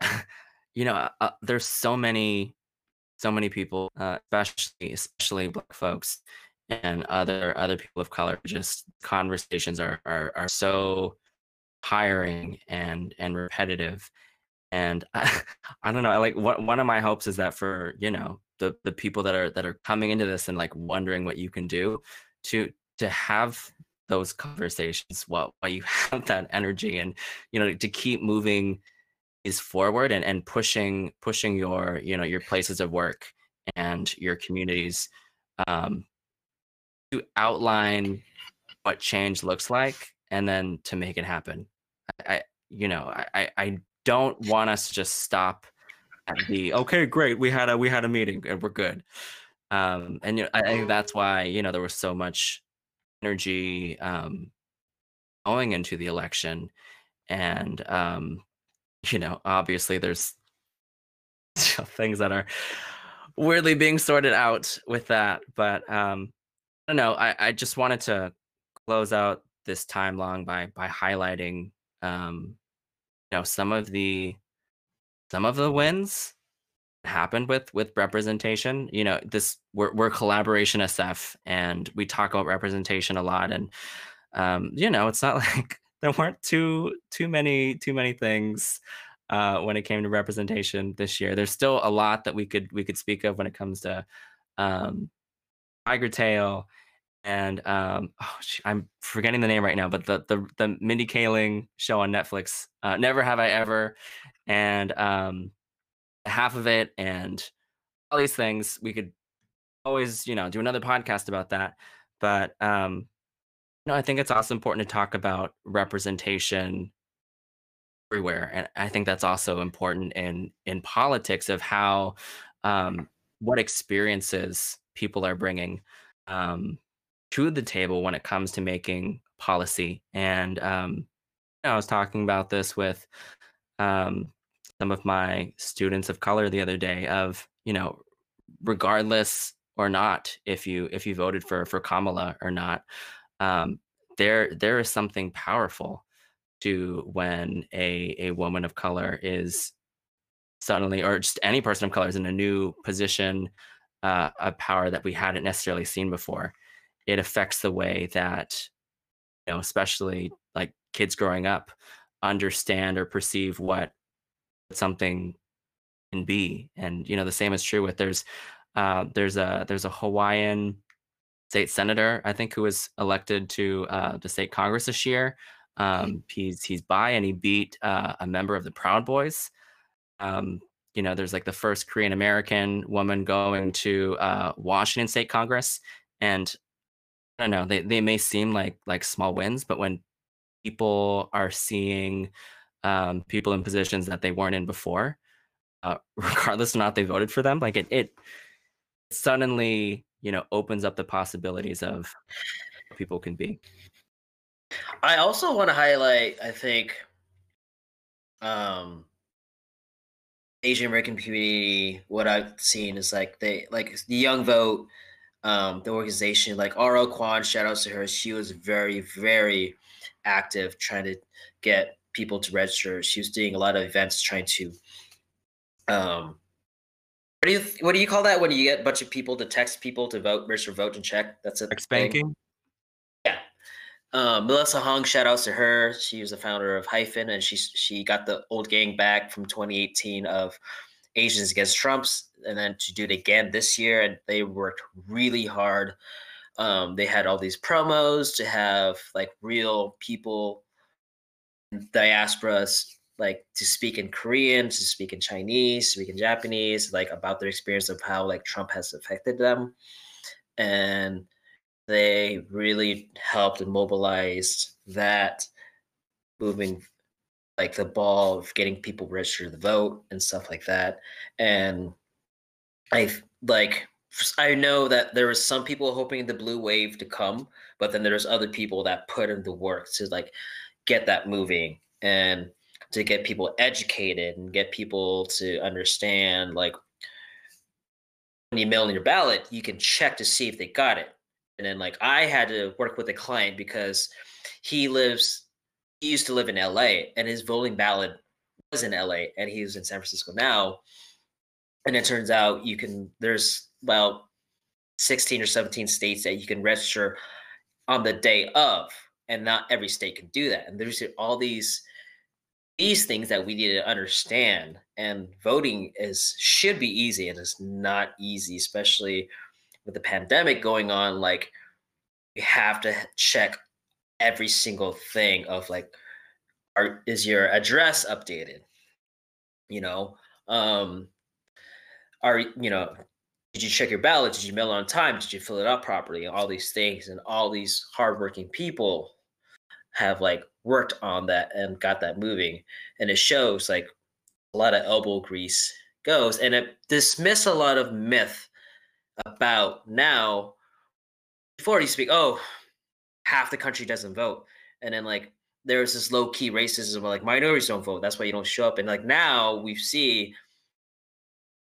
[LAUGHS] you know uh, there's so many so many people uh, especially especially black folks and other other people of color just conversations are are, are so tiring and and repetitive. And I, [LAUGHS] I don't know I like what one of my hopes is that for you know the the people that are that are coming into this and like wondering what you can do to to have those conversations while while you [LAUGHS] have that energy and you know to keep moving is forward and and pushing pushing your you know your places of work and your communities um to outline what change looks like and then to make it happen. I, you know i i don't want us to just stop the okay great we had a we had a meeting and we're good. Um and you know, i think that's why you know there was so much energy um going into the election and um you know obviously there's [LAUGHS] things that are weirdly being sorted out with that but um i don't know i i just wanted to close out this time long by by highlighting um you know some of the some of the wins happened with with representation. You know this we're, we're Kollaboration sf and we talk about representation a lot and um you know it's not [LAUGHS] like there weren't too too many too many things uh when it came to representation this year. There's still a lot that we could we could speak of when it comes to um Tigertail and um oh, i'm forgetting the name right now but the the the mindy kaling show on netflix uh never have i ever and um half of it and all these things we could always you know do another podcast about that but um no i think it's also important to talk about representation everywhere and i think that's also important in in politics of how um what experiences people are bringing um to the table when it comes to making policy and um i was talking about this with um some of my students of color the other day of you know regardless or not if you if you voted for for Kamala or not um, there there is something powerful to when a a woman of color is suddenly or just any person of color is in a new position uh, of power that we hadn't necessarily seen before. It affects the way that you know especially like kids growing up understand or perceive what something can be and you know the same is true with there's uh, there's a there's a hawaiian state senator i think who was elected to uh, the state congress this year. Um, he's he's bi and he beat uh, a member of the proud boys. Um, you know there's like the first korean american woman going to uh, washington state congress and i don't know they, they may seem like like small wins but when people are seeing um, people in positions that they weren't in before, uh, [LAUGHS] regardless or not they voted for them. Like it, it suddenly, you know, opens up the possibilities of people can be. I also want to highlight, I think, um, Asian American community. What I've seen is like they like the Young Vote, um, the organization. Like RL Kwan, shout out to her. She was very, very active trying to get people to register. She was doing a lot of events trying to um what do you what do you call that when you get a bunch of people to text people to vote, register, vote, and check? That's a Text banking. Yeah. Um, Melissa Hung, shout outs to her. She was the founder of Hyphen, and she she got the old gang back from 2018 of Asians Against Trumps, and then to do it again this year. And they worked really hard. Um, they had all these promos to have like real people diasporas like to speak in Korean, to speak in Chinese, speak in Japanese, like about their experience of how like Trump has affected them. And they really helped and mobilized that moving like the ball of getting people registered to vote and stuff like that. And I like I know that there was some people hoping the blue wave to come, but then there's other people that put in the work to like get that moving and to get people educated and get people to understand like when you mail in your ballot, you can check to see if they got it. And then like I had to work with a client because he lives he used to live in LA and his voting ballot was in LA and he's in San Francisco now. And it turns out you can there's about 16 or 17 states that you can register on the day of and not every state can do that. And there's all these these things that we need to understand and voting is should be easy and it's not easy especially with the pandemic going on like we have to check every single thing of like are is your address updated? You know um are you know did you check your ballot? Did you mail it on time? Did you fill it out properly? And all these things and all these hardworking people have like worked on that and got that moving and it shows like a lot of elbow grease goes and it dismiss a lot of myth about now before you speak oh half the country doesn't vote and then like there's this low key racism where like minorities don't vote that's why you don't show up and like now we see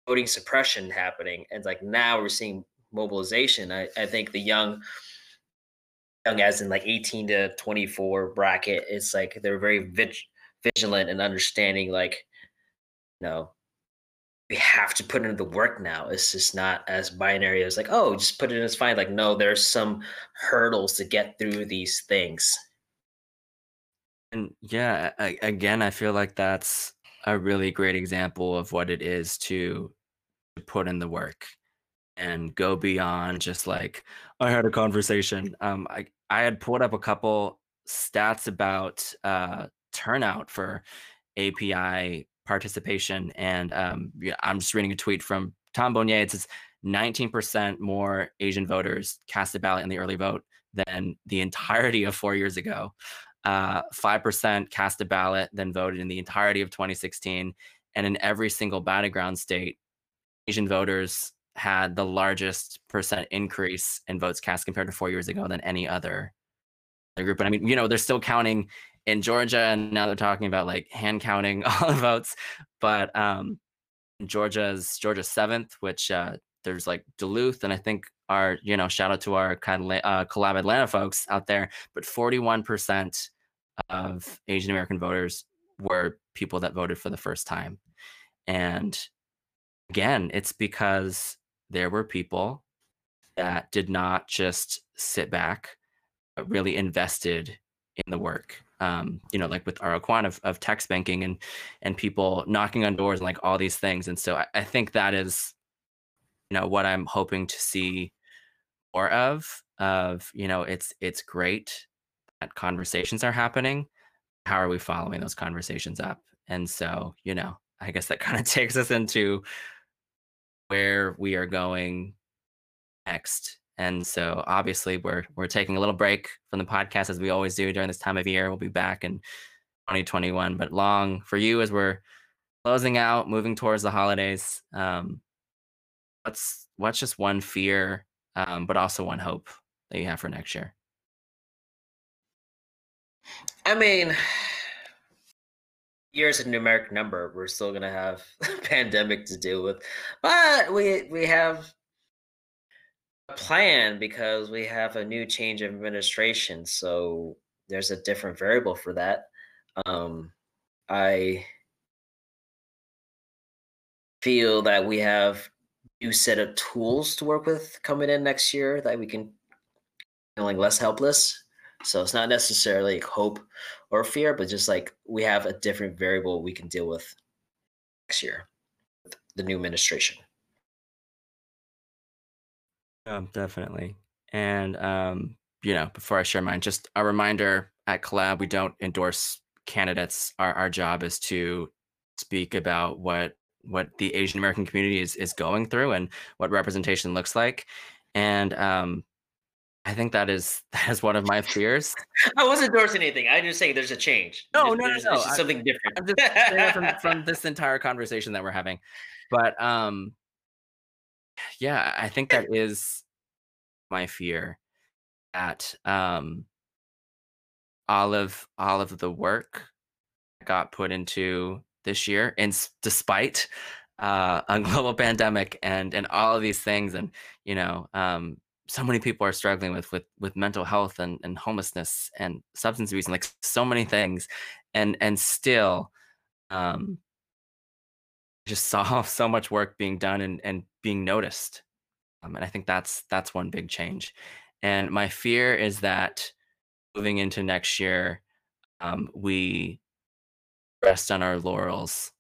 voting suppression happening and like now we're seeing mobilization. I, I think the young young as in like 18 to 24 bracket it's like they're very vigilant and understanding like you know we have to put in the work now. It's just not as binary as like oh just put it in it's fine. Like no there's some hurdles to get through these things. And yeah I, again i feel like that's a really great example of what it is to, put in the work and go beyond just like I had a conversation. Um, I I had pulled up a couple stats about uh, turnout for API participation, and um, yeah, I'm just reading a tweet from Tom Bonier. It says 19% more Asian voters cast a ballot in the early vote than the entirety of four years ago. Uh, 5% cast a ballot than voted in the entirety of 2016. And in every single battleground state, Asian voters had the largest percent increase in votes cast compared to four years ago than any other group. But I mean, you know, they're still counting in Georgia, and now they're talking about like hand counting [LAUGHS] all the votes. But um, Georgia's Georgia seventh, which uh, there's like Duluth, and I think our you know shout out to our kind of uh, collab Atlanta folks out there. But 41 percent of Asian American voters were people that voted for the first time, and again, it's because there were people that did not just sit back, but really invested in the work. Um, you know, like with Araquan of, of text banking and and people knocking on doors and like all these things. And so I, I think that is, you know, what I'm hoping to see more of. Of you know, it's it's great that conversations are happening. How are we following those conversations up? And so, you know, I guess that [LAUGHS] kind of takes us into where we are going next. And so obviously we're we're taking a little break from the podcast as we always do during this time of year. We'll be back in 2021, but long for you as we're closing out, moving towards the holidays. Um, what's what's just one fear, um, but also one hope that you have for next year? I mean, year's a numeric number. We're still gonna have [LAUGHS] pandemic to deal with, but we we have a plan because we have a new change of administration. So there's a different variable for that. Um, I feel that we have new set of tools to work with coming in next year that we can feeling less helpless so it's not necessarily like hope or fear, but just like we have a different variable we can deal with next year with the new administration. Um, definitely. And um, you know, before I share mine, just a reminder at Collab, we don't endorse candidates. Our our job is to speak about what what the Asian American community is is going through and what representation looks like. And um, I think that is [LAUGHS] that is one of my fears. I wasn't endorsing anything. I'm just saying there's a change. No, there's, no, there's, no, just I- something different. I'm just saying from, from this entire conversation that we're having. But um yeah, I think that is my fear that um all of all of the work got put into this year and despite uh, a global [LAUGHS] pandemic and and all of these things and you know um so many people are struggling with with with mental health and and homelessness and substance abuse and like so many things and and still um just [LAUGHS] saw so much work being done and and being noticed um, and i think that's that's one big change and my fear is that moving into next year um, we rest on our laurels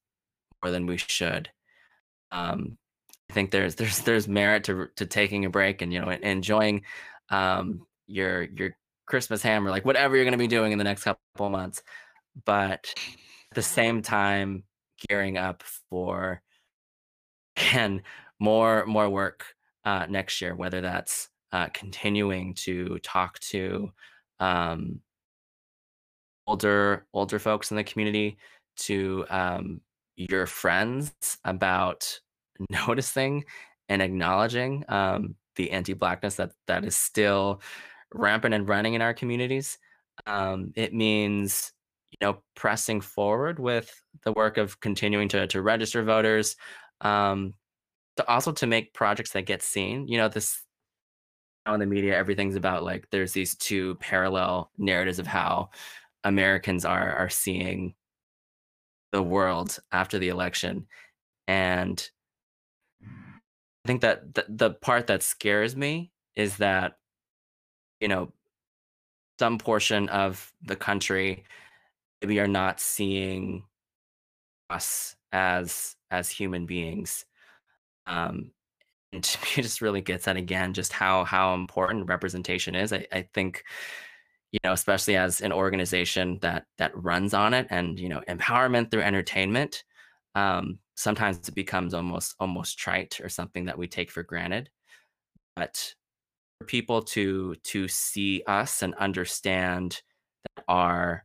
more than we should um, I think there's there's there's merit to to taking a break and you know enjoying um, your your Christmas ham or like whatever you're going to be doing in the next couple months, but at the same time gearing up for and more more work uh, next year, whether that's uh, continuing to talk to um, older older folks in the community, to um, your friends about [LAUGHS] noticing and acknowledging um, the anti-blackness that that is still rampant and running in our communities. Um, it means you know pressing forward with the work of continuing to to register voters, um, to also to make projects that get seen. You know this on the media, everything's about like there's these two parallel narratives of how Americans are are seeing the world after the election and i think that the, the part that scares me is that you know some portion of the country maybe are not seeing us as as human beings. Um and [LAUGHS] to me it just really gets at again just how how important representation is. I, I think you know especially as an organization that that runs on it and you know empowerment through entertainment um sometimes it becomes almost almost trite or something that we take for granted. But for people to to see us and understand that our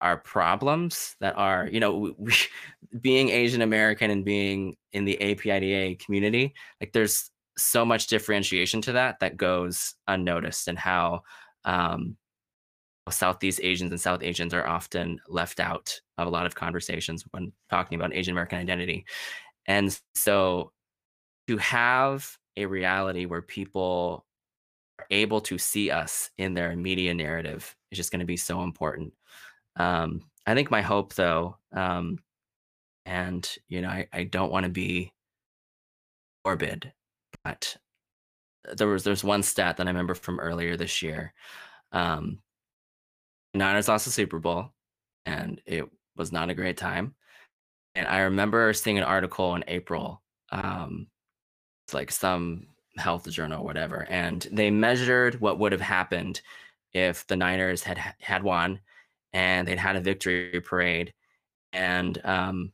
our problems that are you know we, [LAUGHS] being asian american and being in the apida community like there's so much differentiation to that that goes unnoticed and how um, Southeast Asians and South Asians are often left out of a lot of conversations when talking about Asian American identity. And so to have a reality where people are able to see us in their media narrative is just going to be so important. Um, I think my hope, though, um, and you know, I, I don't want to be morbid, but there was there's one stat that I remember from earlier this year. Um, Niners lost the Super Bowl, and it was not a great time. And I remember seeing an article in April, um, it's like some health journal or whatever, and they measured what would have happened if the Niners had had won, and they'd had a victory parade, and um,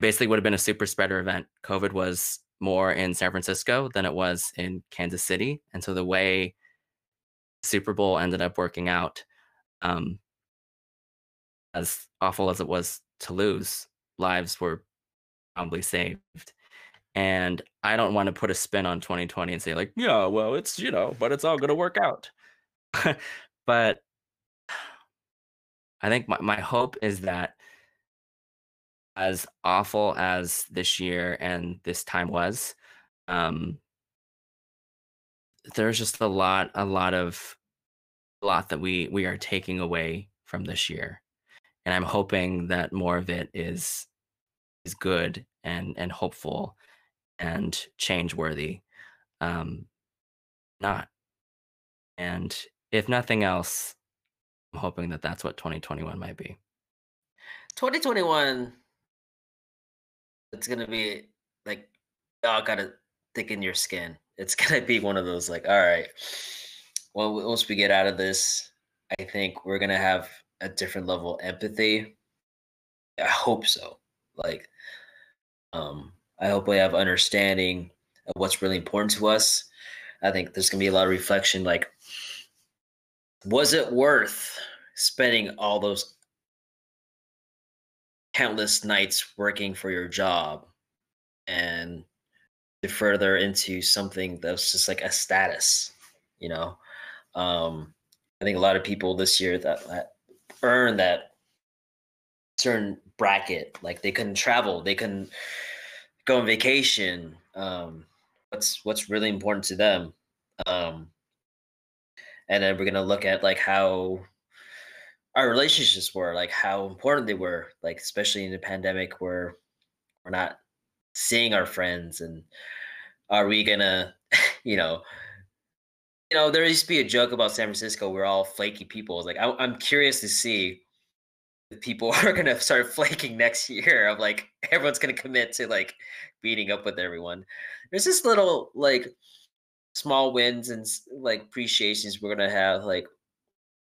basically would have been a super spreader event. COVID was more in San Francisco than it was in Kansas City, and so the way Super Bowl ended up working out um, as awful as it was to lose, lives were probably saved. And I don't want to put a spin on 2020 and say, like, yeah, well, it's, you know, but it's all going to work out. [LAUGHS] but I think my, my hope is that as awful as this year and this time was, um, there's just a lot, a lot of lot that we we are taking away from this year and i'm hoping that more of it is is good and and hopeful and change worthy um not and if nothing else i'm hoping that that's what 2021 might be. 2021 it's gonna be like y'all gotta thicken your skin. It's [LAUGHS] gonna be one of those like all right well once we get out of this i think we're gonna have a different level of empathy i hope so like um i hope we have understanding of what's really important to us I think there's gonna be a lot of reflection. Like, was it worth spending all those countless nights working for your job and to further into something that's just like a status, you know? Um, I think a lot of people this year that, that earn that certain bracket, like they couldn't travel, they couldn't go on vacation. Um, what's what's really important to them. Um, and then we're gonna look at like how our relationships were, like how important they were, like especially in the pandemic where we're not seeing our friends and are we gonna, [LAUGHS] you know, you know, there used to be a joke about San Francisco. We're all flaky people. It's like I, I'm curious to see if people [LAUGHS] are gonna start flaking next year. Of like [LAUGHS] everyone's gonna commit to like beating up with everyone. There's this little like small wins and like appreciations we're gonna have like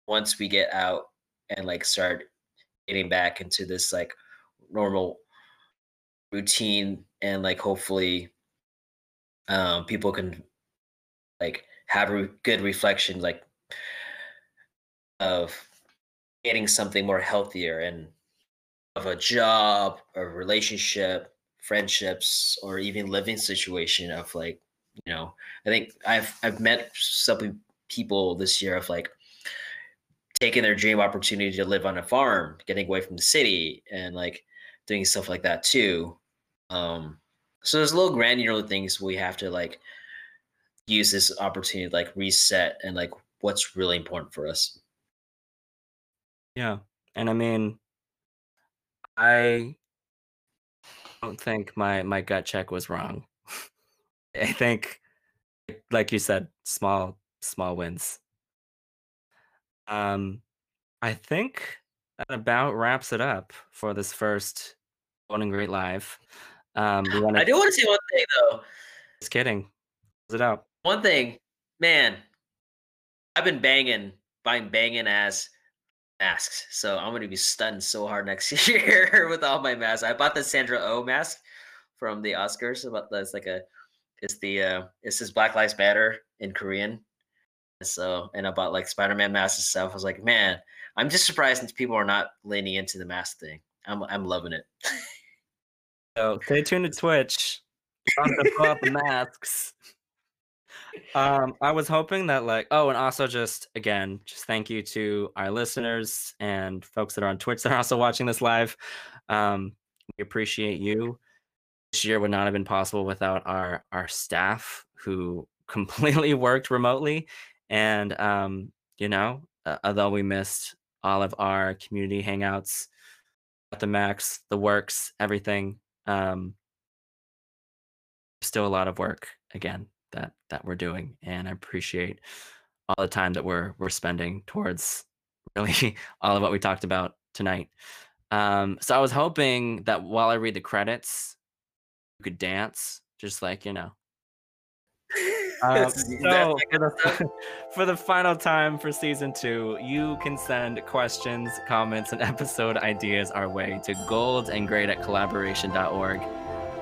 once we get out and like start getting back into this like normal routine and like hopefully um people can like have a good reflection like of getting something more healthier and of a job or relationship friendships or even living situation of like you know i think i've i've met some people this year of like taking their dream opportunity to live on a farm getting away from the city and like doing stuff like that too. Um so there's little granular things we have to like use this opportunity to like reset and like what's really important for us Yeah. And I mean, I don't think my my gut check was wrong. [LAUGHS] I think like you said, small small wins. Um I think that about wraps it up for this first Golden Grape Live. Um want i do want to say one thing though just kidding. Close it out. One thing man i've been banging buying banging ass masks so i'm to be stunned so hard next [LAUGHS] year with all my masks. I bought the sandra o mask from the oscars about that's like a it's the uh it's this black lives matter in korean. So and i bought like spider-man masks and stuff. I was like man i'm just surprised that people are not leaning into the mask thing. I'm i'm loving it. So stay tuned to Twitch. Gonna out the masks. Um, I was hoping that like oh, and also just again, just thank you to our listeners and folks that are on Twitch that are also watching this live. Um, we appreciate you. This year would not have been possible without our our staff who [LAUGHS] completely worked remotely, and um, you know, uh, although we missed all of our community hangouts at the max, the works, everything. Um, still a lot of work again that that we're doing and i appreciate all the time that we're we're spending towards [LAUGHS] really all of what we talked about tonight. Um so i was hoping that while i read the credits you could dance just like you know. Um, [LAUGHS] so for the, [LAUGHS] for the final time for season two, you can send questions, comments, and episode ideas our way to goldengrape at kollaboration.org.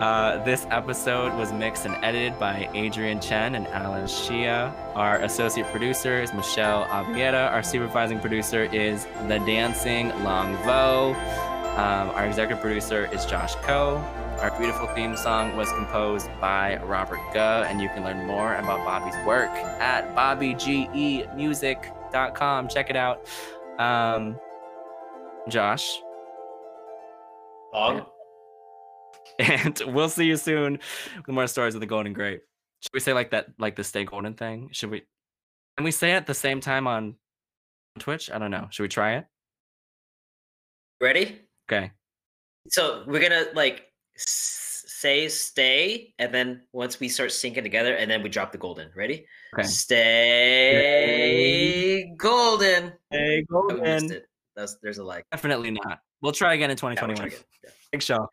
Uh, this episode was mixed and edited by Adrian Chen and Alan Shia. Our associate producer is Michelle Avieta. Our supervising producer is The Dancing Long Vo. Um, our executive producer is Josh Coe. Our beautiful theme song was composed by Robert Guh, and you can learn more about Bobby's work at bobbygemusic.com. Check it out. Um, Josh, Long? [LAUGHS] and we'll see you soon with more stories of the Golden Grape. Should we say like that, like the Stay Golden thing? Should we? Can we say it at the same time on Twitch? I don't know. Should we try it? ready Okay. so we're gonna like s- say stay and then once we start syncing together and then we drop the golden ready Okay. stay golden Stay Golden. That's, there's a like Definitely not. We'll try again in Yeah, we'll try 2021. again. Yeah. Thanks, y'all.